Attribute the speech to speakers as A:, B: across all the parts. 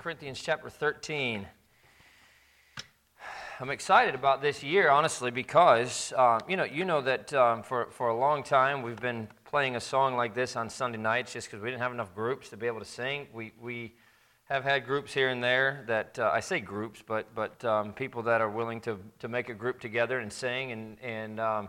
A: Corinthians chapter 13. I'm excited about this year, honestly, because um, you know you know that um, for for a long time we've been playing a song like this on Sunday nights just because we didn't have enough groups to be able to sing. We we have had groups here and there that uh, I say groups, but but um, people that are willing to to make a group together and sing, and and um,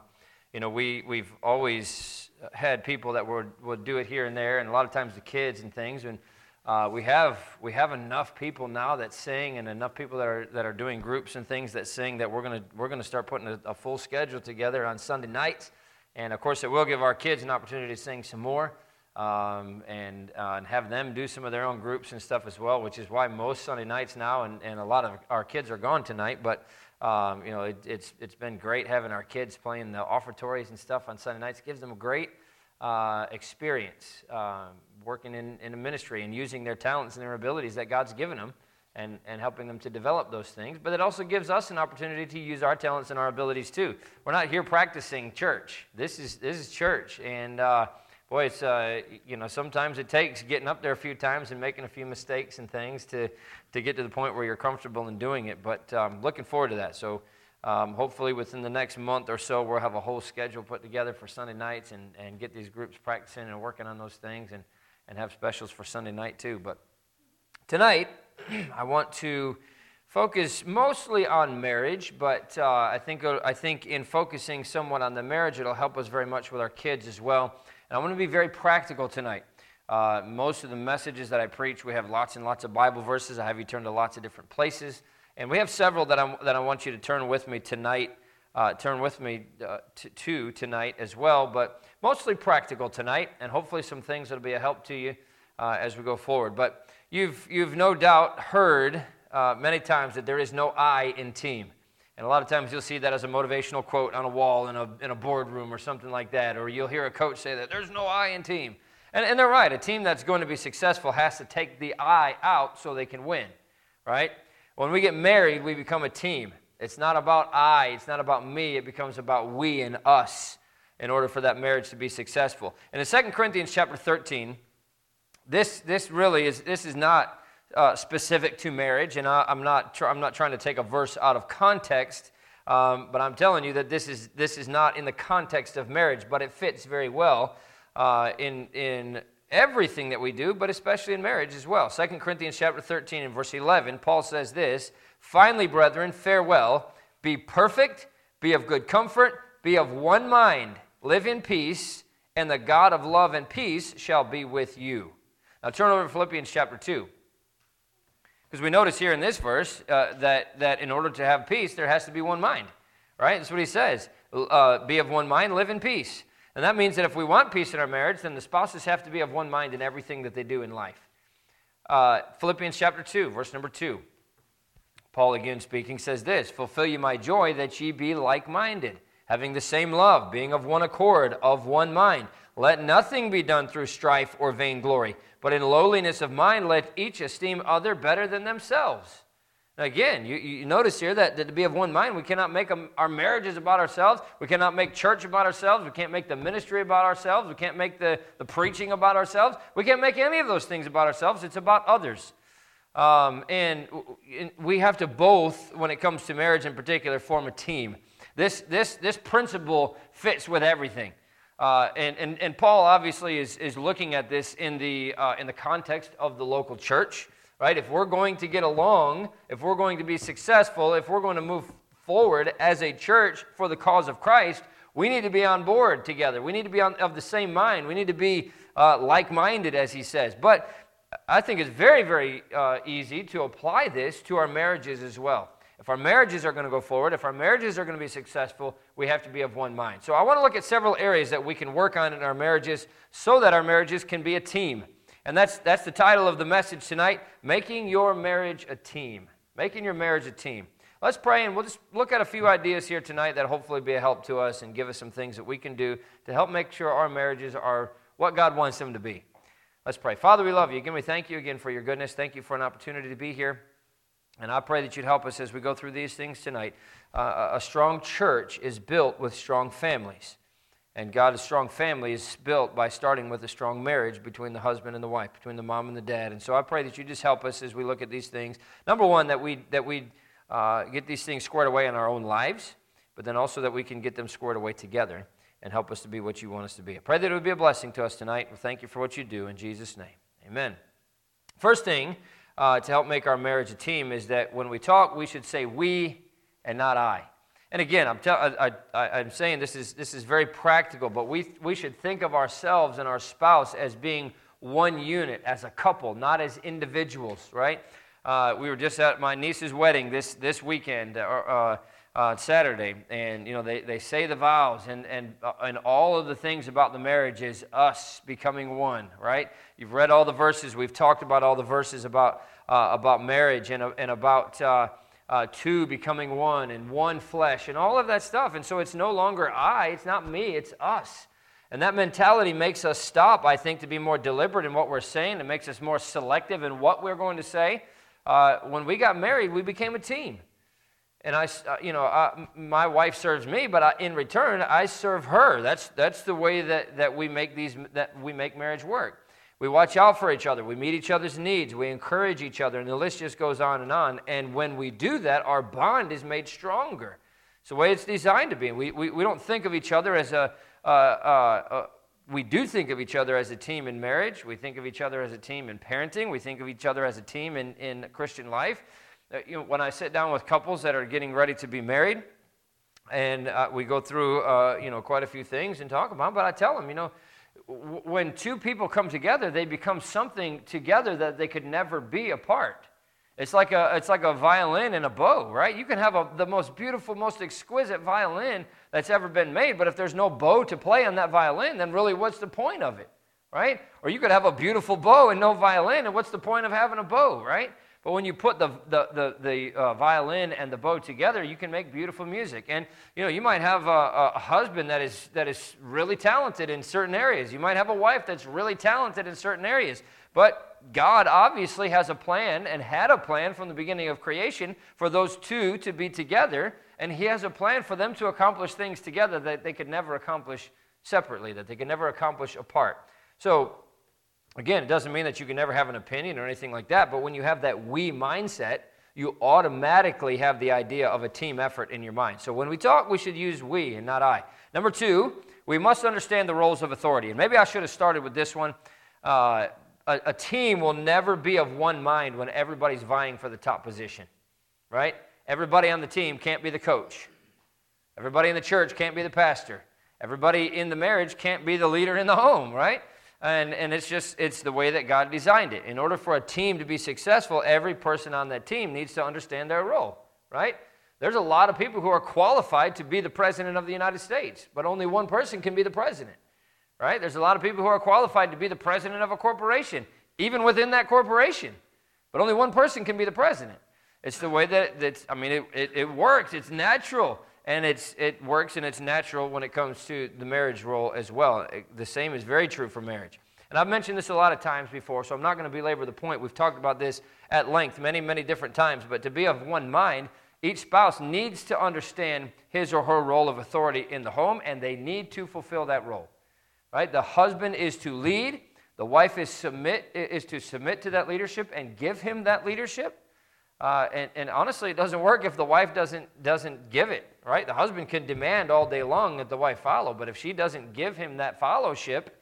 A: you know we we've always had people that would would do it here and there, and a lot of times the kids and things and uh, we have we have enough people now that sing and enough people that are that are doing groups and things that sing that we're gonna we're gonna start putting a, a full schedule together on Sunday nights, and of course it will give our kids an opportunity to sing some more. Um, and, uh, and have them do some of their own groups and stuff as well, which is why most Sunday nights now, and, and a lot of our kids are gone tonight, but um, you know, it, it's, it's been great having our kids playing the offertories and stuff on Sunday nights. It gives them a great uh, experience um, working in, in a ministry and using their talents and their abilities that God's given them and, and helping them to develop those things. But it also gives us an opportunity to use our talents and our abilities too. We're not here practicing church. This is, this is church. And uh, boy, it's, uh, you know, sometimes it takes getting up there a few times and making a few mistakes and things to, to get to the point where you're comfortable in doing it. But um, looking forward to that. So um, hopefully, within the next month or so, we'll have a whole schedule put together for Sunday nights and, and get these groups practicing and working on those things and, and have specials for Sunday night too. But tonight, I want to focus mostly on marriage, but uh, I, think, I think in focusing somewhat on the marriage, it'll help us very much with our kids as well. And I want to be very practical tonight. Uh, most of the messages that I preach, we have lots and lots of Bible verses. I have you turn to lots of different places. And we have several that, i that I want you to turn with me tonight, uh, turn with me uh, to, to, tonight as well, but mostly practical tonight, and hopefully some things that'll be a help to you uh, as we go forward. But you've, you've no doubt heard uh, many times that there is no I in team. And a lot of times you'll see that as a motivational quote on a wall in a, in a boardroom or something like that, or you'll hear a coach say that there's no I in team. And, and they're right. A team that's going to be successful has to take the I out so they can win, right? When we get married, we become a team. It's not about I, it's not about me, it becomes about we and us in order for that marriage to be successful. And in 2 Corinthians chapter 13, this, this really is, this is not uh, specific to marriage, and I, am not, tr- I'm not trying to take a verse out of context, um, but I'm telling you that this is, this is not in the context of marriage, but it fits very well uh, in, in everything that we do, but especially in marriage as well. 2 Corinthians chapter 13 and verse 11, Paul says this Finally, brethren, farewell. Be perfect, be of good comfort, be of one mind, live in peace, and the God of love and peace shall be with you. Now turn over to Philippians chapter 2. Because we notice here in this verse uh, that, that in order to have peace, there has to be one mind. Right? That's what he says. Uh, be of one mind, live in peace. And that means that if we want peace in our marriage, then the spouses have to be of one mind in everything that they do in life. Uh, Philippians chapter 2, verse number 2. Paul, again speaking, says this Fulfill you my joy that ye be like minded, having the same love, being of one accord, of one mind. Let nothing be done through strife or vainglory, but in lowliness of mind let each esteem other better than themselves. Again, you, you notice here that, that, to be of one mind, we cannot make our marriages about ourselves. We cannot make church about ourselves. We can't make the ministry about ourselves. We can't make the, the preaching about ourselves. We can't make any of those things about ourselves. It's about others. Um, and, and we have to both, when it comes to marriage in particular, form a team. This, this, this principle fits with everything. Uh, and, and, and Paul obviously is, is looking at this in the, uh, in the context of the local church right? If we're going to get along, if we're going to be successful, if we're going to move forward as a church for the cause of Christ, we need to be on board together. We need to be on, of the same mind. We need to be uh, like minded, as he says. But I think it's very, very uh, easy to apply this to our marriages as well. If our marriages are going to go forward, if our marriages are going to be successful, we have to be of one mind. So I want to look at several areas that we can work on in our marriages so that our marriages can be a team. And that's, that's the title of the message tonight Making Your Marriage a Team. Making Your Marriage a Team. Let's pray and we'll just look at a few ideas here tonight that hopefully be a help to us and give us some things that we can do to help make sure our marriages are what God wants them to be. Let's pray. Father, we love you. Again, we thank you again for your goodness. Thank you for an opportunity to be here. And I pray that you'd help us as we go through these things tonight. Uh, a strong church is built with strong families. And God, a strong family is built by starting with a strong marriage between the husband and the wife, between the mom and the dad. And so I pray that you just help us as we look at these things. Number one, that we, that we uh, get these things squared away in our own lives, but then also that we can get them squared away together and help us to be what you want us to be. I pray that it would be a blessing to us tonight. We thank you for what you do in Jesus' name. Amen. First thing uh, to help make our marriage a team is that when we talk, we should say we and not I. And again, I'm, tell, I, I'm saying this is, this is very practical, but we, we should think of ourselves and our spouse as being one unit, as a couple, not as individuals, right? Uh, we were just at my niece's wedding this, this weekend, uh, uh, uh, Saturday, and you know they, they say the vows, and, and, uh, and all of the things about the marriage is us becoming one, right? You've read all the verses, we've talked about all the verses about, uh, about marriage and, and about uh, two becoming one and one flesh and all of that stuff. And so it's no longer I, it's not me, it's us. And that mentality makes us stop, I think, to be more deliberate in what we're saying. It makes us more selective in what we're going to say. Uh, when we got married, we became a team. And I, uh, you know, uh, my wife serves me, but I, in return, I serve her. That's, that's the way that, that, we make these, that we make marriage work. We watch out for each other. We meet each other's needs. We encourage each other. And the list just goes on and on. And when we do that, our bond is made stronger. It's the way it's designed to be. We, we, we don't think of each other as a, uh, uh, uh, we do think of each other as a team in marriage. We think of each other as a team in parenting. We think of each other as a team in, in Christian life. Uh, you know, when I sit down with couples that are getting ready to be married, and uh, we go through, uh, you know, quite a few things and talk about but I tell them, you know, when two people come together, they become something together that they could never be apart. It's like a, it's like a violin and a bow, right? You can have a, the most beautiful, most exquisite violin that's ever been made, but if there's no bow to play on that violin, then really what's the point of it, right? Or you could have a beautiful bow and no violin, and what's the point of having a bow, right? But when you put the, the, the, the uh, violin and the bow together, you can make beautiful music. And, you know, you might have a, a, husband that is, that is really talented in certain areas. You might have a wife that's really talented in certain areas. But God obviously has a plan and had a plan from the beginning of creation for those two to be together. And He has a plan for them to accomplish things together that they could never accomplish separately, that they could never accomplish apart. So, Again, it doesn't mean that you can never have an opinion or anything like that, but when you have that we mindset, you automatically have the idea of a team effort in your mind. So when we talk, we should use we and not I. Number two, we must understand the roles of authority. And maybe I should have started with this one. Uh, a, a team will never be of one mind when everybody's vying for the top position, right? Everybody on the team can't be the coach. Everybody in the church can't be the pastor. Everybody in the marriage can't be the leader in the home, right? And, and it's just, it's the way that God designed it. In order for a team to be successful, every person on that team needs to understand their role, right? There's a lot of people who are qualified to be the president of the United States, but only one person can be the president, right? There's a lot of people who are qualified to be the president of a corporation, even within that corporation, but only one person can be the president. It's the way that, that's, I mean, it, it, it works, it's natural and it's, it works and it's natural when it comes to the marriage role as well. The same is very true for marriage. And I've mentioned this a lot of times before, so I'm not going to belabor the point. We've talked about this at length many, many different times. But to be of one mind, each spouse needs to understand his or her role of authority in the home, and they need to fulfill that role. Right? The husband is to lead, the wife is, submit, is to submit to that leadership and give him that leadership. Uh, and, and, honestly, it doesn't work if the wife doesn't, doesn't give it, right? The husband can demand all day long that the wife follow, but if she doesn't give him that fellowship,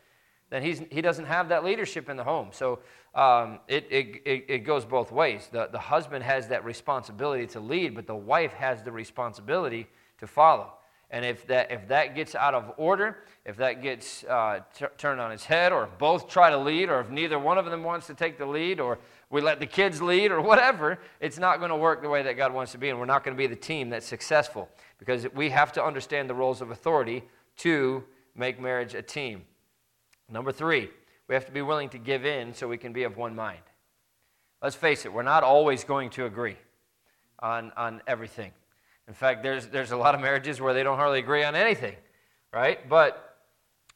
A: then he's, he doesn't have that leadership in the home. So um, it, it, it, it goes both ways. The, the husband has that responsibility to lead, but the wife has the responsibility to follow. And if that, if that gets out of order, if that gets uh, t- turned on its head, or both try to lead, or if neither one of them wants to take the lead, or we let the kids lead, or whatever, it's not going to work the way that God wants to be. And we're not going to be the team that's successful because we have to understand the roles of authority to make marriage a team. Number three, we have to be willing to give in so we can be of one mind. Let's face it, we're not always going to agree on, on everything. In fact, there's, there's a lot of marriages where they don't hardly agree on anything, right? But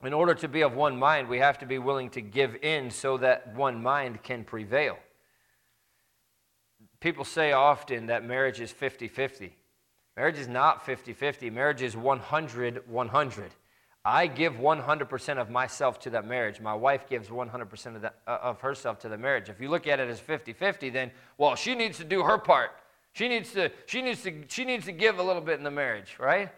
A: in order to be of one mind, we have to be willing to give in so that one mind can prevail. People say often that marriage is 50 50. Marriage is not 50 50, marriage is 100 100. I give 100% of myself to that marriage. My wife gives 100% of, that, uh, of herself to the marriage. If you look at it as 50 50, then, well, she needs to do her part. She needs to, she needs to, she needs to give a little bit in the marriage, right?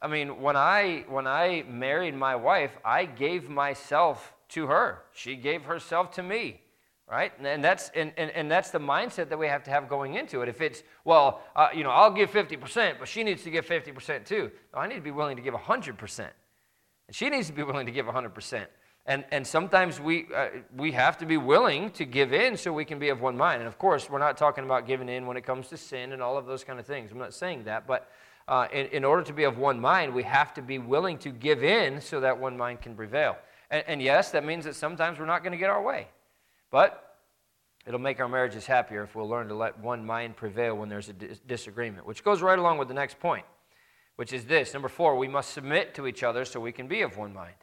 A: I mean, when I, when I married my wife, I gave myself to her. She gave herself to me, right? And, that's, and, and, and that's the mindset that we have to have going into it. If it's, well, uh, you know, I'll give 50%, but she needs to give 50% too. I need to be willing to give 100%. And she needs to be willing to give 100%. And, and sometimes we, uh, we have to be willing to give in so we can be of one mind. And of course, we're not talking about giving in when it comes to sin and all of those kind of things. I'm not saying that. But uh, in, in order to be of one mind, we have to be willing to give in so that one mind can prevail. And, and yes, that means that sometimes we're not going to get our way. But it'll make our marriages happier if we'll learn to let one mind prevail when there's a dis- disagreement, which goes right along with the next point which is this number four, we must submit to each other so we can be of one mind.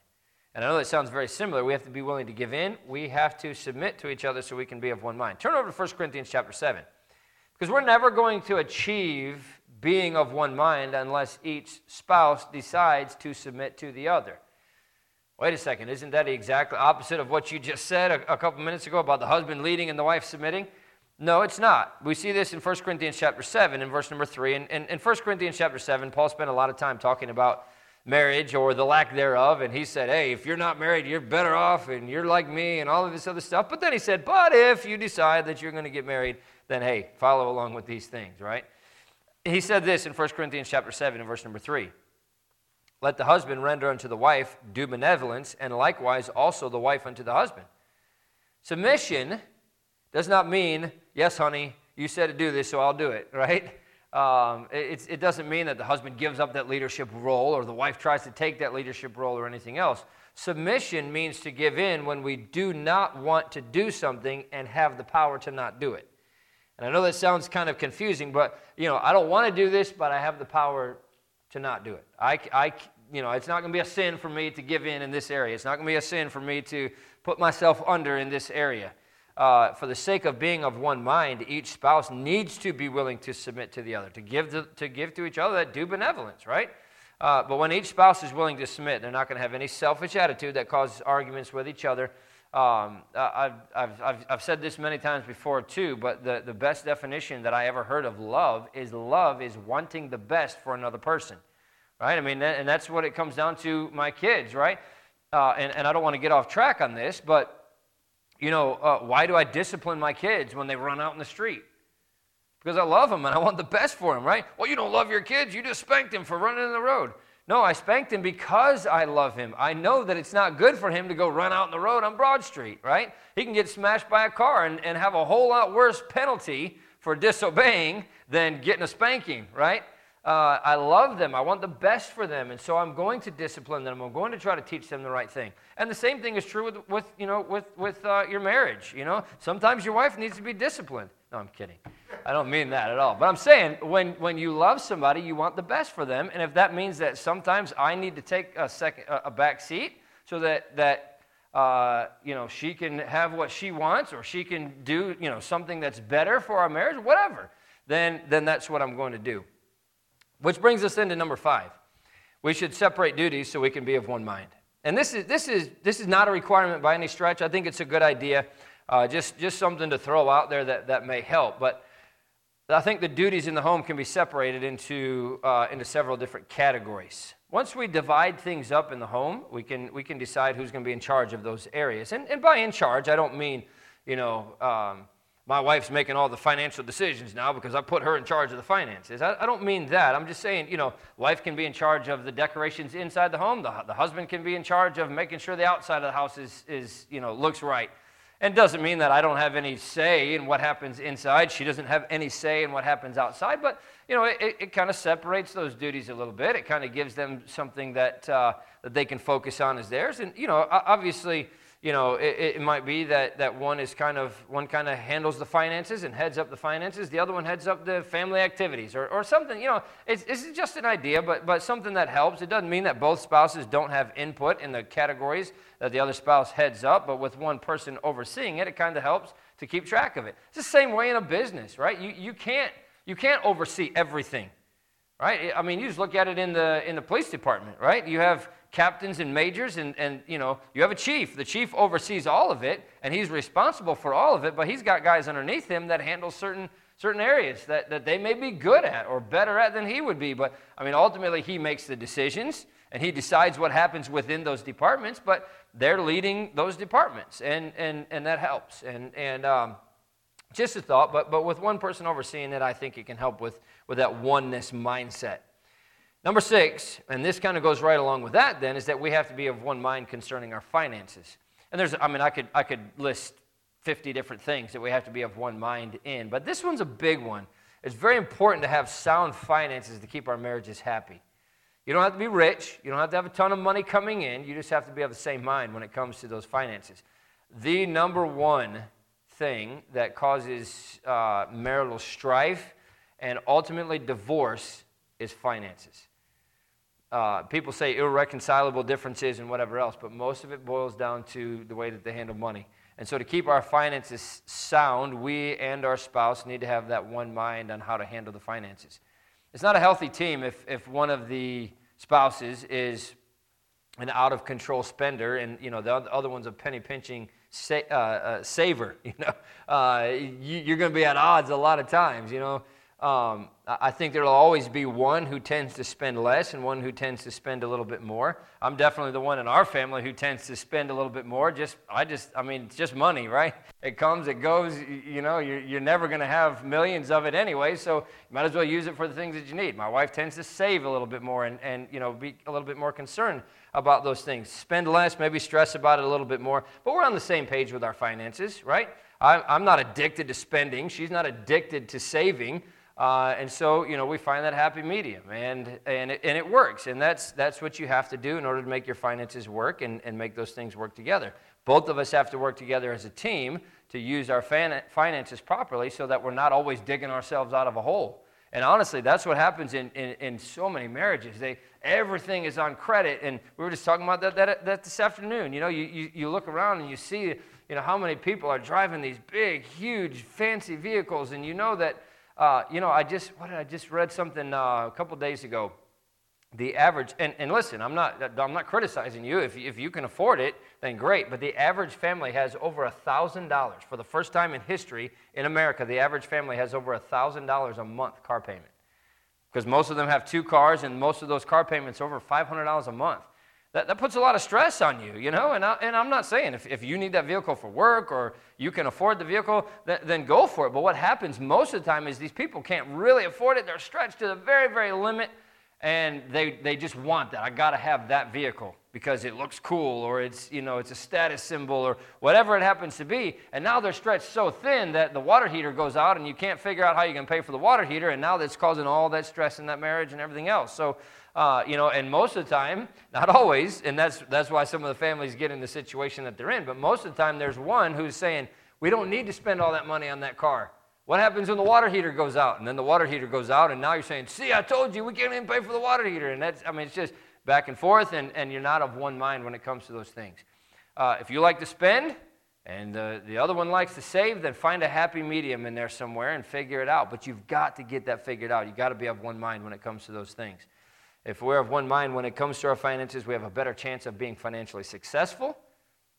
A: And I know that sounds very similar. We have to be willing to give in. We have to submit to each other so we can be of one mind. Turn over to 1 Corinthians chapter 7. Because we're never going to achieve being of one mind unless each spouse decides to submit to the other. Wait a second, isn't that the exact opposite of what you just said a, a couple minutes ago about the husband leading and the wife submitting? No, it's not. We see this in 1 Corinthians chapter 7 in verse number 3. And in, in 1 Corinthians chapter 7, Paul spent a lot of time talking about marriage or the lack thereof. And he said, hey, if you're not married, you're better off and you're like me and all of this other stuff. But then he said, but if you decide that you're going to get married, then hey, follow along with these things, right? He said this in 1 Corinthians chapter 7 and verse number 3. Let the husband render unto the wife due benevolence, and likewise also the wife unto the husband. Submission does not mean, yes, honey, you said to do this, so I'll do it, right? Um, it, it doesn't mean that the husband gives up that leadership role or the wife tries to take that leadership role or anything else. Submission means to give in when we do not want to do something and have the power to not do it. And I know that sounds kind of confusing, but you know, I don't want to do this, but I have the power to not do it. I, I, you know, it's not going to be a sin for me to give in in this area. It's not going to be a sin for me to put myself under in this area uh, for the sake of being of one mind, each spouse needs to be willing to submit to the other, to give to, to, give to each other that due benevolence, right? Uh, but when each spouse is willing to submit, they're not going to have any selfish attitude that causes arguments with each other. Um, I've, I've, I've, I've said this many times before too, but the, the best definition that I ever heard of love is love is wanting the best for another person, right? I mean, and that's what it comes down to my kids, right? Uh, and, and I don't want to get off track on this, but you know, uh, why do I discipline my kids when they run out in the street? Because I love them and I want the best for them, right? Well, you don't love your kids. You just spanked him for running in the road. No, I spanked him because I love him. I know that it's not good for him to go run out in the road on Broad Street, right? He can get smashed by a car and, and have a whole lot worse penalty for disobeying than getting a spanking, right? Uh, I love them. I want the best for them. And so I'm going to discipline them. I'm going to try to teach them the right thing. And the same thing is true with, with you know, with, with uh, your marriage. You know, sometimes your wife needs to be disciplined. No, I'm kidding. I don't mean that at all. But I'm saying when, when you love somebody, you want the best for them. And if that means that sometimes I need to take a, second, a back seat so that, that uh, you know, she can have what she wants or she can do, you know, something that's better for our marriage, whatever, then, then that's what I'm going to do. Which brings us into number five. We should separate duties so we can be of one mind. And this is, this is, this is not a requirement by any stretch. I think it's a good idea, uh, just, just something to throw out there that, that may help. But I think the duties in the home can be separated into, uh, into several different categories. Once we divide things up in the home, we can, we can decide who's going to be in charge of those areas. And, and by in charge, I don't mean, you know, um, my wife's making all the financial decisions now because I put her in charge of the finances. I, I, don't mean that. I'm just saying, you know, wife can be in charge of the decorations inside the home. The, the husband can be in charge of making sure the outside of the house is, is, you know, looks right. And doesn't mean that I don't have any say in what happens inside. She doesn't have any say in what happens outside. But, you know, it, it kind of separates those duties a little bit. It kind of gives them something that, uh, that they can focus on as theirs. And, you know, obviously, you know, it, it, might be that, that one is kind of, one kind of handles the finances and heads up the finances. The other one heads up the family activities or, or something. You know, it's, it's just an idea, but, but something that helps. It doesn't mean that both spouses don't have input in the categories that the other spouse heads up, but with one person overseeing it, it kind of helps to keep track of it. It's the same way in a business, right? You, you, can't, you can't oversee everything, right? I mean, you just look at it in the, in the police department, right? You have captains and majors, and, and you know, you have a chief. The chief oversees all of it, and he's responsible for all of it, but he's got guys underneath him that handle certain certain areas that, that they may be good at or better at than he would be. But I mean, ultimately, he makes the decisions and he decides what happens within those departments, but they're leading those departments, and, and, and that helps. And, and um, just a thought, but, but with one person overseeing it, I think it can help with, with that oneness mindset. Number six, and this kind of goes right along with that then, is that we have to be of one mind concerning our finances. And there's, I mean, I could, I could list 50 different things that we have to be of one mind in, but this one's a big one. It's very important to have sound finances to keep our marriages happy. You don't have to be rich, you don't have to have a ton of money coming in, you just have to be of the same mind when it comes to those finances. The number one thing that causes uh, marital strife and ultimately divorce is finances. Uh, people say irreconcilable differences and whatever else, but most of it boils down to the way that they handle money. And so, to keep our finances sound, we and our spouse need to have that one mind on how to handle the finances. It's not a healthy team if, if one of the spouses is an out of control spender and you know the other one's a penny pinching sa- uh, uh, saver. You know, uh, you, are going to be at odds a lot of times. You know, um, I think there'll always be one who tends to spend less and one who tends to spend a little bit more. I'm definitely the one in our family who tends to spend a little bit more. Just, I just, I mean, it's just money, right? It comes, it goes. You know, you're, you're never going to have millions of it anyway, so you might as well use it for the things that you need. My wife tends to save a little bit more and, and you know, be a little bit more concerned about those things. Spend less, maybe stress about it a little bit more, but we're on the same page with our finances, right? I, I'm not addicted to spending. She's not addicted to saving. Uh, and so, you know, we find that happy medium, and, and, it, and it works. And that's, that's what you have to do in order to make your finances work and, and make those things work together. Both of us have to work together as a team to use our fan- finances properly so that we're not always digging ourselves out of a hole. And honestly, that's what happens in, in, in, so many marriages. They, everything is on credit. And we were just talking about that, that, that this afternoon. You know, you, you, you look around and you see, you know, how many people are driving these big, huge, fancy vehicles. And you know that uh, you know, I just, what did I just read something uh, a couple days ago. The average, and, and listen, I'm not, I'm not criticizing you. If, if you can afford it, then great. But the average family has over a $1,000. For the first time in history in America, the average family has over a $1,000 a month car payment. Because most of them have two cars, and most of those car payments over $500 a month that, that puts a lot of stress on you, you know? And, I, and I'm not saying if, if you need that vehicle for work or you can afford the vehicle, then, then go for it. But what happens most of the time is these people can't really afford it. They're stretched to the very, very limit and they, they just want that. I got to have that vehicle because it looks cool or it's, you know, it's a status symbol or whatever it happens to be. And now they're stretched so thin that the water heater goes out and you can't figure out how you can pay for the water heater. And now that's causing all that stress in that marriage and everything else. So uh, you know, and most of the time, not always, and that's, that's why some of the families get in the situation that they're in, but most of the time there's one who's saying, we don't need to spend all that money on that car. What happens when the water heater goes out? And then the water heater goes out, and now you're saying, see, I told you, we can't even pay for the water heater. And that's, I mean, it's just back and forth, and, and you're not of one mind when it comes to those things. Uh, if you like to spend, and uh, the other one likes to save, then find a happy medium in there somewhere and figure it out. But you've got to get that figured out. You've got to be of one mind when it comes to those things. If we're of one mind when it comes to our finances, we have a better chance of being financially successful,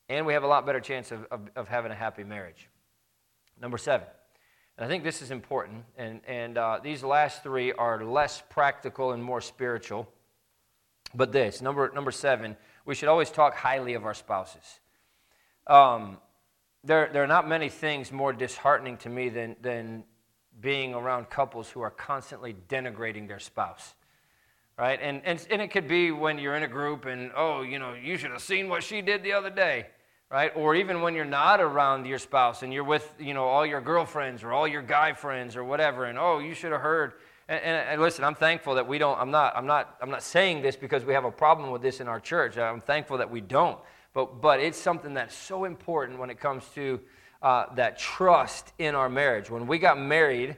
A: and we have a lot better chance of, of, of having a happy marriage. Number seven, and I think this is important, and, and uh, these last three are less practical and more spiritual. But this, number, number seven, we should always talk highly of our spouses. Um, there, there are not many things more disheartening to me than, than being around couples who are constantly denigrating their spouse right? And, and, and it could be when you're in a group and, oh, you know, you should have seen what she did the other day, right? Or even when you're not around your spouse and you're with, you know, all your girlfriends or all your guy friends or whatever, and, oh, you should have heard. And, and, and listen, I'm thankful that we don't, I'm not, I'm, not, I'm not saying this because we have a problem with this in our church. I'm thankful that we don't. But, but it's something that's so important when it comes to uh, that trust in our marriage. When we got married,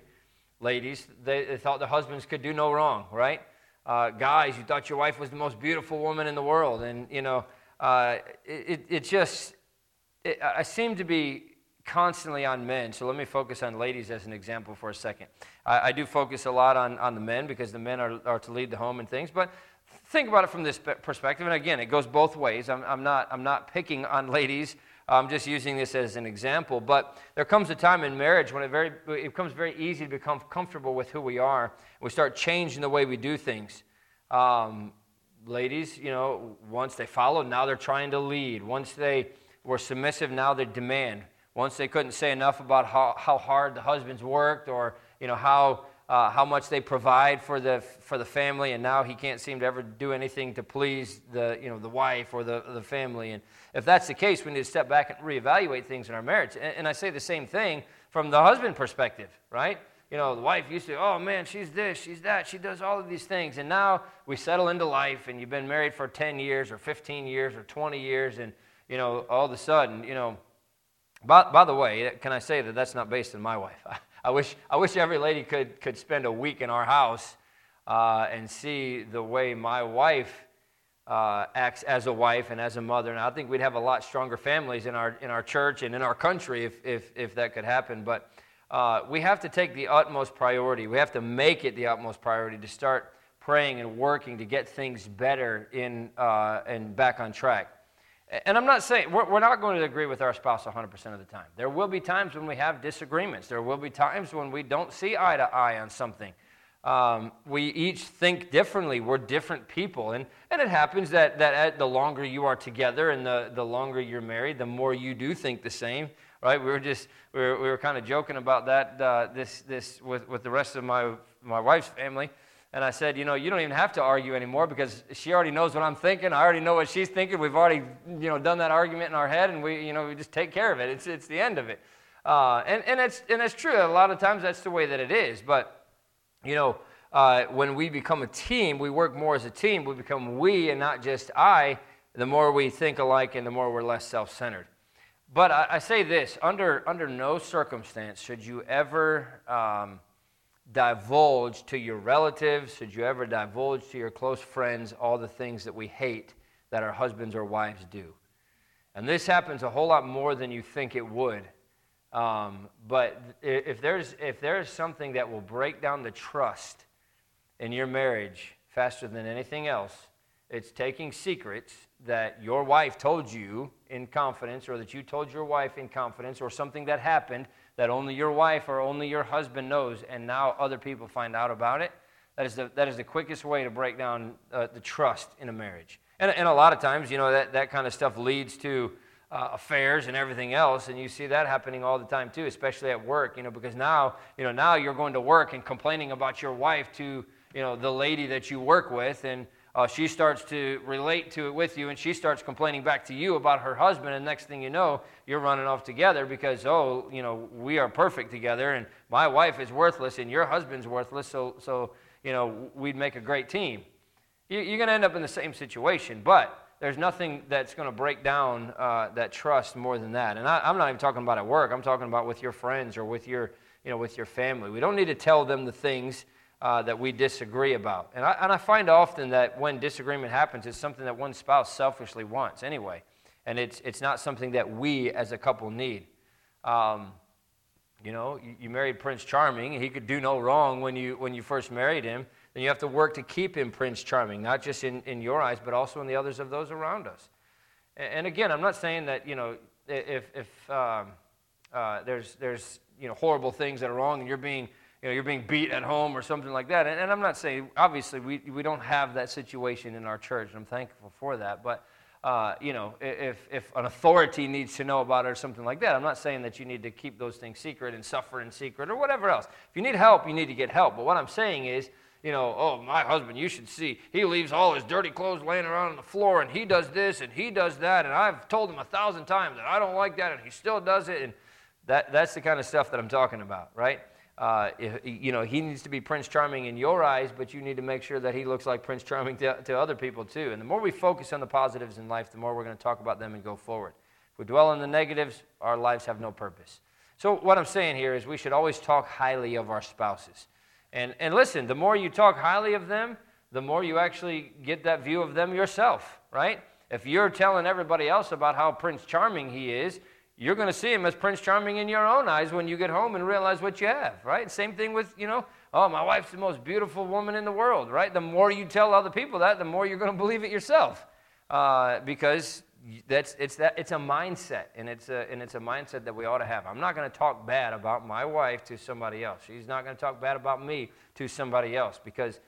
A: ladies, they, they thought the husbands could do no wrong, right? Uh, guys, you thought your wife was the most beautiful woman in the world. And, you know, uh, it, it just, it, I seem to be constantly on men. So let me focus on ladies as an example for a second. I, I do focus a lot on, on the men because the men are, are to lead the home and things. But think about it from this perspective, and again, it goes both ways. I'm, I'm, not, I'm not picking on ladies. I'm just using this as an example. But there comes a time in marriage when it, very, it becomes very easy to become comfortable with who we are. We start changing the way we do things. Um, ladies, you know, once they followed, now they're trying to lead. Once they were submissive, now they demand. Once they couldn't say enough about how, how hard the husbands worked or, you know, how uh, how much they provide for the, for the family, and now he can't seem to ever do anything to please the, you know, the wife or the, the family. And if that's the case, we need to step back and reevaluate things in our marriage. And, and I say the same thing from the husband perspective, right? You know, the wife used to, oh man, she's this, she's that, she does all of these things. And now we settle into life, and you've been married for 10 years or 15 years or 20 years, and, you know, all of a sudden, you know, by, by the way, can I say that that's not based on my wife? I wish, I wish every lady could, could spend a week in our house uh, and see the way my wife uh, acts as a wife and as a mother. And I think we'd have a lot stronger families in our, in our church and in our country if, if, if that could happen. But uh, we have to take the utmost priority. We have to make it the utmost priority to start praying and working to get things better in, uh, and back on track. And I'm not saying, we're, we're, not going to agree with our spouse 100% of the time. There will be times when we have disagreements. There will be times when we don't see eye to eye on something. Um, we each think differently. We're different people. And, and it happens that, that the longer you are together and the, the longer you're married, the more you do think the same, right? We were just, we were, we were kind of joking about that uh, this, this with, with the rest of my, my wife's family. And I said, you know, you don't even have to argue anymore because she already knows what I'm thinking. I already know what she's thinking. We've already, you know, done that argument in our head, and we, you know, we just take care of it. It's, it's the end of it. Uh, and, and, it's, and it's true. A lot of times that's the way that it is. But, you know, uh, when we become a team, we work more as a team. We become we and not just I. The more we think alike and the more we're less self centered. But I, I, say this under, under no circumstance should you ever. Um, divulge to your relatives, should you ever divulge to your close friends all the things that we hate that our husbands or wives do. And this happens a whole lot more than you think it would. Um, but if there's, if there's something that will break down the trust in your marriage faster than anything else, it's taking secrets that your wife told you in confidence, or that you told your wife in confidence, or something that happened that only your wife or only your husband knows, and now other people find out about it. That is the, that is the quickest way to break down uh, the trust in a marriage. And, and a lot of times, you know, that, that kind of stuff leads to uh, affairs and everything else, and you see that happening all the time too, especially at work, you know, because now, you know, now you're going to work and complaining about your wife to, you know, the lady that you work with, and uh, she starts to relate to it with you and she starts complaining back to you about her husband and next thing you know you're running off together because oh you know we are perfect together and my wife is worthless and your husband's worthless so so you know we'd make a great team. You, are going to end up in the same situation but there's nothing that's going to break down uh, that trust more than that. And I, i'm not even talking about at work. I'm talking about with your friends or with your you know with your family. We don't need to tell them the things uh, that we disagree about. And I, and I find often that when disagreement happens, it's something that one spouse selfishly wants anyway. And it's, it's not something that we as a couple need. Um, you know, you, you, married Prince Charming, he could do no wrong when you, when you first married him. Then you have to work to keep him Prince Charming, not just in, in your eyes, but also in the others of those around us. And, and again, I'm not saying that, you know, if, if um, uh, there's, there's you know, horrible things that are wrong and you're being you know, you're being beat at home or something like that. And, and, I'm not saying, obviously, we, we don't have that situation in our church, and I'm thankful for that. But, uh, you know, if, if an authority needs to know about it or something like that, I'm not saying that you need to keep those things secret and suffer in secret or whatever else. If you need help, you need to get help. But what I'm saying is, you know, oh, my husband, you should see, he leaves all his dirty clothes laying around on the floor, and he does this and he does that, and I've told him a thousand times that I don't like that, and he still does it. And that, that's the kind of stuff that I'm talking about, right? Uh, if, you know, he needs to be Prince Charming in your eyes, but you need to make sure that he looks like Prince Charming to, to other people too. And the more we focus on the positives in life, the more we're going to talk about them and go forward. If we dwell on the negatives, our lives have no purpose. So, what I'm saying here is we should always talk highly of our spouses. And, and listen, the more you talk highly of them, the more you actually get that view of them yourself, right? If you're telling everybody else about how Prince Charming he is, you're going to see him as Prince Charming in your own eyes when you get home and realize what you have, right? Same thing with, you know, oh, my wife's the most beautiful woman in the world, right? The more you tell other people that, the more you're going to believe it yourself. Uh, because that's, it's, that, it's a mindset, and it's a, and it's a mindset that we ought to have. I'm not going to talk bad about my wife to somebody else. She's not going to talk bad about me to somebody else because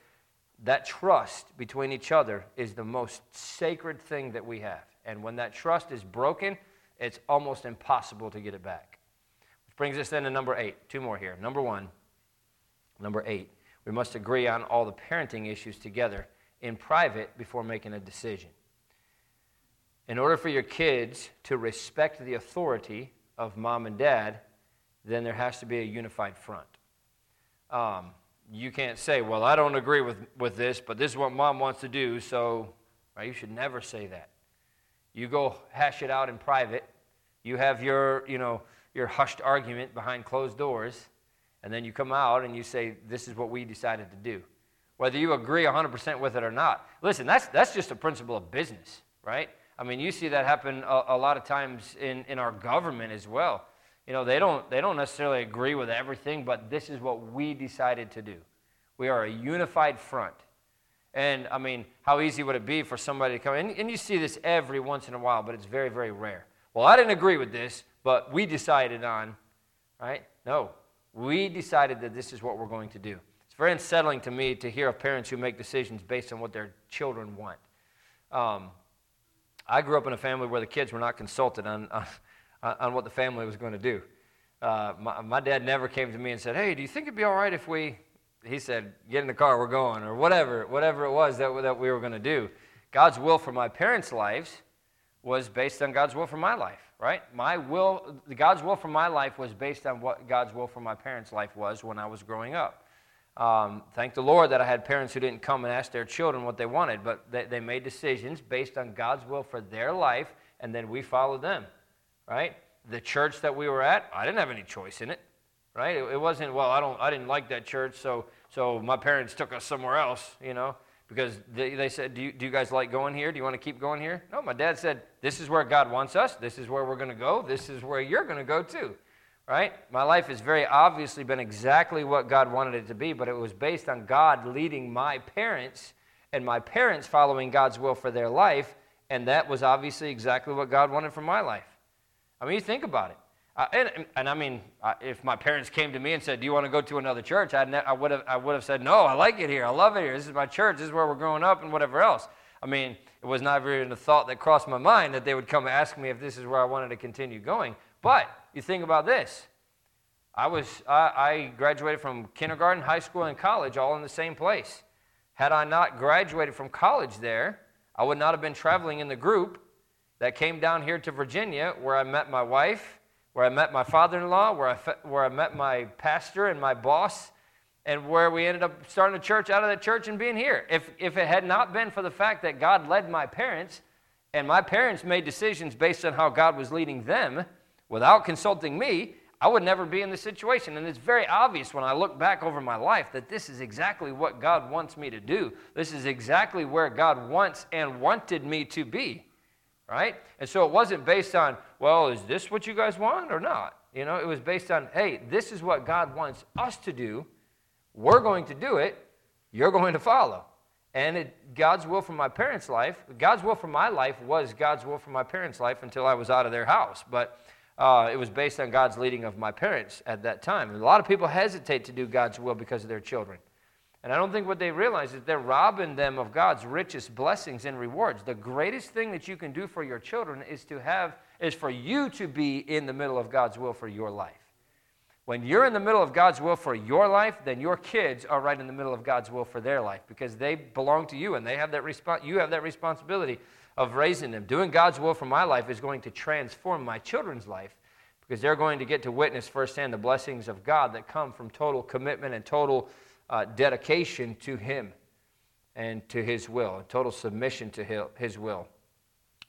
A: that trust between each other is the most sacred thing that we have. And when that trust is broken, it's almost impossible to get it back. Which brings us then to number eight. Two more here. Number one, number eight, we must agree on all the parenting issues together in private before making a decision. In order for your kids to respect the authority of mom and dad, then there has to be a unified front. Um, you can't say, well, I don't agree with, with this, but this is what mom wants to do, so right, you should never say that. You go hash it out in private. You have your, you know, your hushed argument behind closed doors, and then you come out and you say, This is what we decided to do. Whether you agree 100% with it or not. Listen, that's, that's just a principle of business, right? I mean, you see that happen a, a lot of times in, in our government as well. You know, they don't, they don't necessarily agree with everything, but this is what we decided to do. We are a unified front. And I mean, how easy would it be for somebody to come? And, and you see this every once in a while, but it's very, very rare. Well, I didn't agree with this, but we decided on, right? No, we decided that this is what we're going to do. It's very unsettling to me to hear of parents who make decisions based on what their children want. Um, I grew up in a family where the kids were not consulted on, on, on what the family was going to do. Uh, my, my dad never came to me and said, Hey, do you think it'd be all right if we he said, Get in the car, we're going, or whatever, whatever it was that, that we were going to do. God's will for my parents' lives was based on God's will for my life, right? My will, God's will for my life was based on what God's will for my parents' life was when I was growing up. Um, thank the Lord that I had parents who didn't come and ask their children what they wanted, but they, they made decisions based on God's will for their life, and then we followed them, right? The church that we were at, I didn't have any choice in it right? It, it, wasn't, well, I, don't, I didn't like that church, so, so my parents took us somewhere else, you know, because they, they said, do you, do you guys like going here? Do you want to keep going here? No, my dad said, this is where God wants us. This is where we're going to go. This is where you're going to go too, right? My life has very obviously been exactly what God wanted it to be, but it was based on God leading my parents and my parents following God's will for their life, and that was obviously exactly what God wanted for my life. I mean, you think about it. Uh, and, and, I mean, uh, if my parents came to me and said, "Do you want to go to another church?" I'd ne- I would have I would have said, "No, I like it here. I love it here. This is my church. This is where we're growing up, and whatever else." I mean, it was not even a thought that crossed my mind that they would come ask me if this is where I wanted to continue going. But you think about this: I was I, I graduated from kindergarten, high school, and college all in the same place. Had I not graduated from college there, I would not have been traveling in the group that came down here to Virginia, where I met my wife where I met my father in law, where, I fe- where I met my pastor and my boss, and where we ended up starting a church out of that church and being here. If, if it had not been for the fact that God led my parents, and my parents made decisions based on how God was leading them without consulting me, I would never be in this situation. And it's very obvious when I look back over my life that this is exactly what God wants me to do. This is exactly where God wants and wanted me to be right? And so it wasn't based on, well, is this what you guys want or not? You know, it was based on, hey, this is what God wants us to do. We're going to do it. You're going to follow. And it, God's will for my parents' life, God's will for my life was God's will for my parents' life until I was out of their house. But uh, it was based on God's leading of my parents at that time. And a lot of people hesitate to do God's will because of their children. And I don't think what they realize is they're robbing them of God's richest blessings and rewards. The greatest thing that you can do for your children is to have is for you to be in the middle of God's will for your life. When you're in the middle of God's will for your life, then your kids are right in the middle of God's will for their life because they belong to you and they have that resp- you have that responsibility of raising them. Doing God's will for my life is going to transform my children's life because they're going to get to witness firsthand the blessings of God that come from total commitment and total uh, dedication to Him and to His will, and total submission to His will.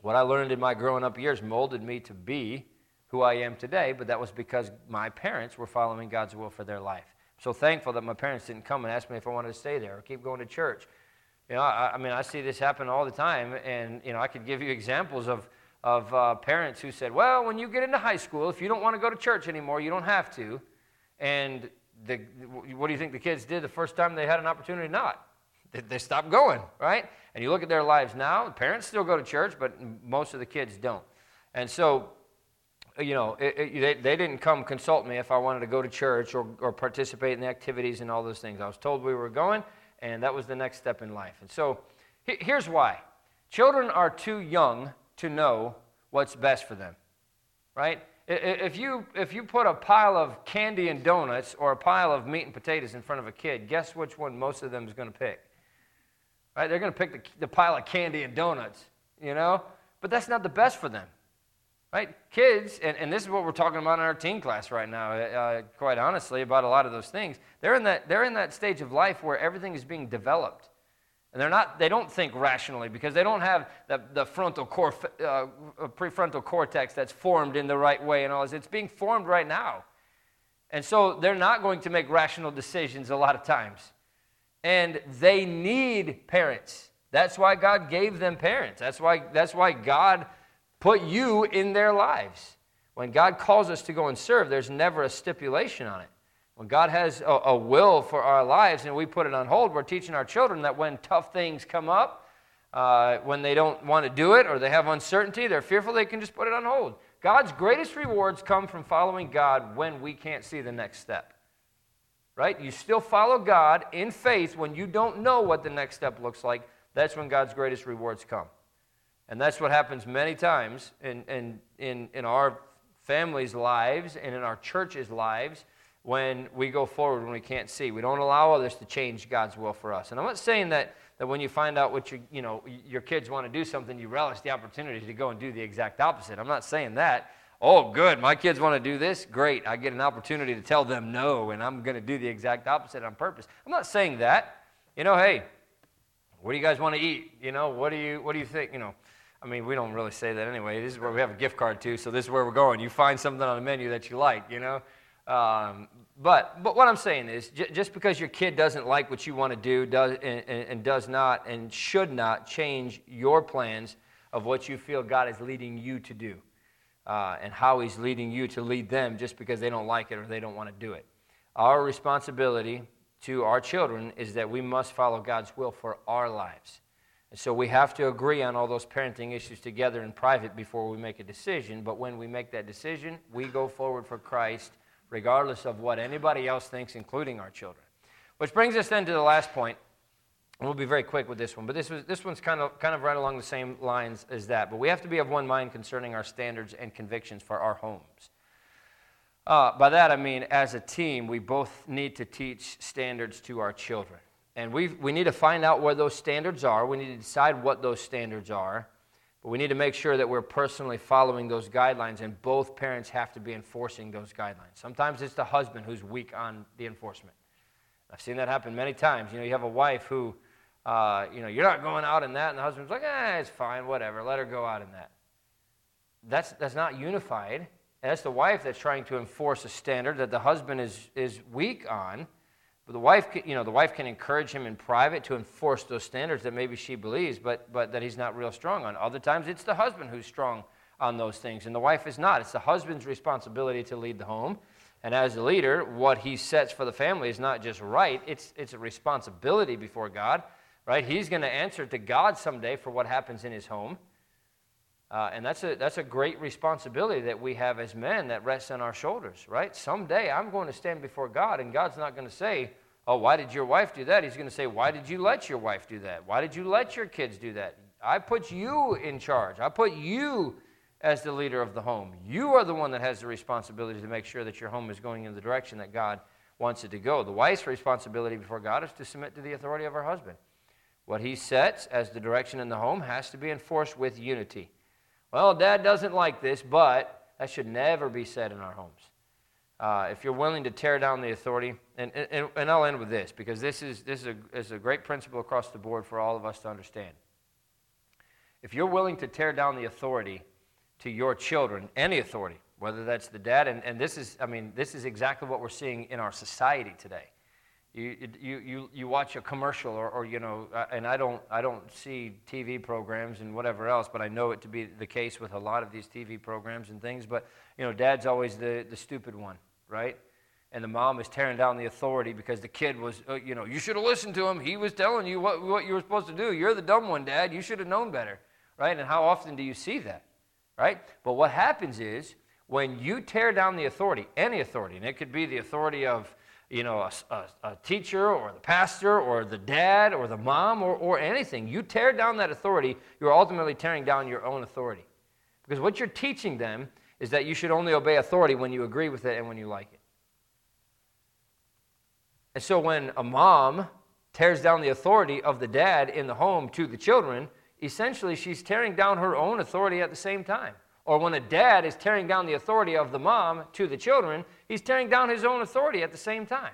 A: What I learned in my growing up years molded me to be who I am today, but that was because my parents were following God's will for their life. I'm so thankful that my parents didn't come and ask me if I wanted to stay there or keep going to church. You know, I, I mean, I see this happen all the time, and you know, I could give you examples of of uh, parents who said, Well, when you get into high school, if you don't want to go to church anymore, you don't have to. And the, what do you think the kids did the first time they had an opportunity not? They stopped going, right? And you look at their lives now, parents still go to church, but most of the kids don't. And so, you know, it, it, they, they didn't come consult me if I wanted to go to church or, or participate in the activities and all those things. I was told we were going, and that was the next step in life. And so, here's why children are too young to know what's best for them, right? If you, if you put a pile of candy and donuts or a pile of meat and potatoes in front of a kid, guess which one most of them is going to pick? Right? They're going to pick the, the pile of candy and donuts, you know? But that's not the best for them. Right? Kids, and, and this is what we're talking about in our teen class right now, uh, quite honestly, about a lot of those things. They're in, that, they're in that stage of life where everything is being developed. And they're not, they don't think rationally because they don't have the, the frontal core, uh, prefrontal cortex that's formed in the right way and all this. It's being formed right now. And so they're not going to make rational decisions a lot of times. And they need parents. That's why God gave them parents. That's why, that's why God put you in their lives. When God calls us to go and serve, there's never a stipulation on it. When God has a, a, will for our lives and we put it on hold, we're teaching our children that when tough things come up, uh, when they don't want to do it or they have uncertainty, they're fearful, they can just put it on hold. God's greatest rewards come from following God when we can't see the next step. Right? You still follow God in faith when you don't know what the next step looks like. That's when God's greatest rewards come. And that's what happens many times in, in, in, in our families' lives and in our churches' lives when we go forward when we can't see. We don't allow others to change God's will for us. And I'm not saying that, that when you find out what you, you know, your kids want to do something, you relish the opportunity to go and do the exact opposite. I'm not saying that. Oh, good, my kids want to do this. Great, I get an opportunity to tell them no, and I'm going to do the exact opposite on purpose. I'm not saying that. You know, hey, what do you guys want to eat? You know, what do you, what do you think? You know, I mean, we don't really say that anyway. This is where we have a gift card too, so this is where we're going. You find something on the menu that you like, you know. Um, but, but what I'm saying is, j- just because your kid doesn't like what you want to do does, and, and, does not and should not change your plans of what you feel God is leading you to do uh, and how He's leading you to lead them just because they don't like it or they don't want to do it. Our responsibility to our children is that we must follow God's will for our lives. And so we have to agree on all those parenting issues together in private before we make a decision. But when we make that decision, we go forward for Christ regardless of what anybody else thinks, including our children. Which brings us then to the last point. We'll be very quick with this one, but this, was, this one's kind of, kind of right along the same lines as that. But we have to be of one mind concerning our standards and convictions for our homes. Uh, by that I mean, as a team, we both need to teach standards to our children. And we we need to find out where those standards are. We need to decide what those standards are. But we need to make sure that we're personally following those guidelines, and both parents have to be enforcing those guidelines. Sometimes it's the husband who's weak on the enforcement. I've seen that happen many times. You know, you have a wife who, uh, you know, you're not going out in that, and the husband's like, eh, it's fine, whatever, let her go out in that. That's, that's not unified. And that's the wife that's trying to enforce a standard that the husband is, is weak on. But the wife, you know, the wife can encourage him in private to enforce those standards that maybe she believes, but, but that he's not real strong on. Other times, it's the husband who's strong on those things, and the wife is not. It's the husband's responsibility to lead the home. And as the leader, what he sets for the family is not just right, it's, it's a responsibility before God, right? He's going to answer to God someday for what happens in his home. Uh, and that's a, that's a great responsibility that we have as men that rests on our shoulders, right? Someday I'm going to stand before God, and God's not going to say, Oh, why did your wife do that? He's going to say, Why did you let your wife do that? Why did you let your kids do that? I put you in charge. I put you as the leader of the home. You are the one that has the responsibility to make sure that your home is going in the direction that God wants it to go. The wife's responsibility before God is to submit to the authority of her husband. What he sets as the direction in the home has to be enforced with unity. Well, dad doesn't like this, but that should never be said in our homes. Uh, if you're willing to tear down the authority, and, and, and I'll end with this because this is, this is a, is a great principle across the board for all of us to understand. If you're willing to tear down the authority to your children, any authority, whether that's the dad, and, and this is, I mean, this is exactly what we're seeing in our society today. You, you, you, you watch a commercial or, or, you know, uh, and I don't, I don't see TV programs and whatever else, but I know it to be the case with a lot of these TV programs and things. But, you know, dad's always the, the stupid one, right? And the mom is tearing down the authority because the kid was, uh, you know, you should have listened to him. He was telling you what, what you were supposed to do. You're the dumb one, dad. You should have known better, right? And how often do you see that, right? But what happens is when you tear down the authority, any authority, and it could be the authority of, you know, a, a, a, teacher or the pastor or the dad or the mom or, or anything, you tear down that authority, you're ultimately tearing down your own authority. Because what you're teaching them is that you should only obey authority when you agree with it and when you like it. And so when a mom tears down the authority of the dad in the home to the children, essentially she's tearing down her own authority at the same time. Or when a dad is tearing down the authority of the mom to the children, he's tearing down his own authority at the same time,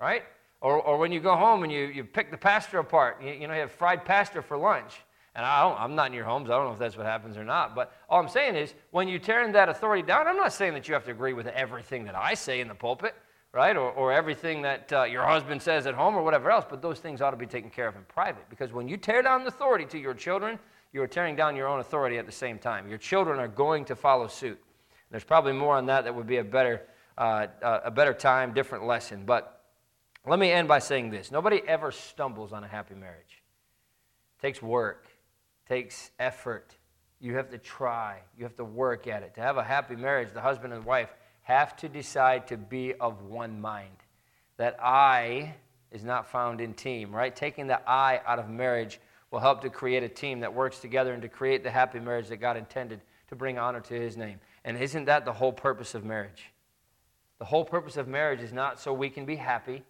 A: right? Or, or when you go home and you, you pick the pastor apart, you, you know, you have fried pastor for lunch. And I don't, I'm not in your homes. I don't know if that's what happens or not. But all I'm saying is, when you tear that authority down, I'm not saying that you have to agree with everything that I say in the pulpit, right? Or, or everything that uh, your husband says at home or whatever else. But those things ought to be taken care of in private. Because when you tear down the authority to your children, you are tearing down your own authority at the same time. Your children are going to follow suit. There's probably more on that that would be a better, uh, uh, a better time, different lesson. But let me end by saying this nobody ever stumbles on a happy marriage. It takes work, takes effort. You have to try, you have to work at it. To have a happy marriage, the husband and wife have to decide to be of one mind. That I is not found in team, right? Taking the I out of marriage will help to create a team that works together and to create the happy marriage that God intended to bring honor to His name. And isn't that the whole purpose of marriage? The whole purpose of marriage is not so we can be happy,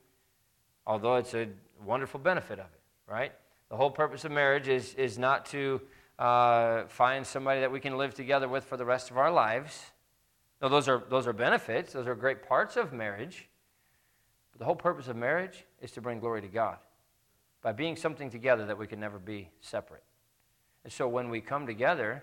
A: although it's a wonderful benefit of it, right? The whole purpose of marriage is, is not to uh, find somebody that we can live together with for the rest of our lives. No, those are, those are benefits, those are great parts of marriage. But the whole purpose of marriage is to bring glory to God by being something together that we can never be separate. And so when we come together,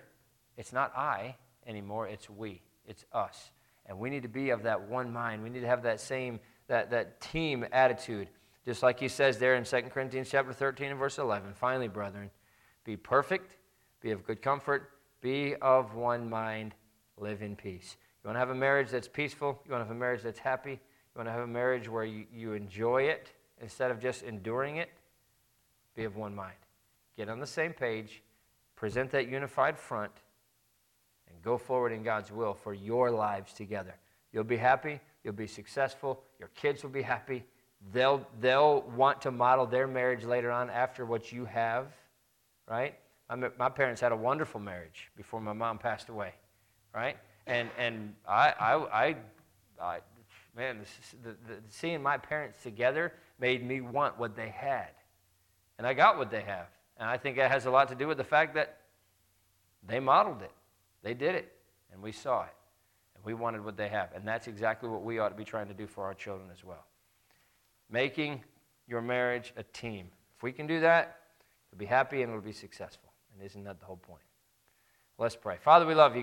A: it's not I anymore, it's we, it's us. And we need to be of that one mind. We need to have that same, that, that team attitude. Just like he says there in 2 Corinthians chapter 13 and verse 11. Finally, brethren, be perfect, be of good comfort, be of one mind, live in peace. You want to have a marriage that's peaceful? You want to have a marriage that's happy? You want to have a marriage where you, you enjoy it instead of just enduring it? Be of one mind. Get on the same page, present that unified front, and go forward in God's will for your lives together. You'll be happy, you'll be successful, your kids will be happy. They'll, they'll want to model their marriage later on after what you have, right? my, parents had a wonderful marriage before my mom passed away, right? And, and I, I, I, I man, the, the, seeing my parents together made me want what they had. And I got what they have. And I think that has a lot to do with the fact that they modeled it, they did it, and we saw it. And we wanted what they have. And that's exactly what we ought to be trying to do for our children as well. Making your marriage a team. If we can do that, you'll be happy and it'll be successful. And isn't that the whole point? Let's pray. Father, we love you.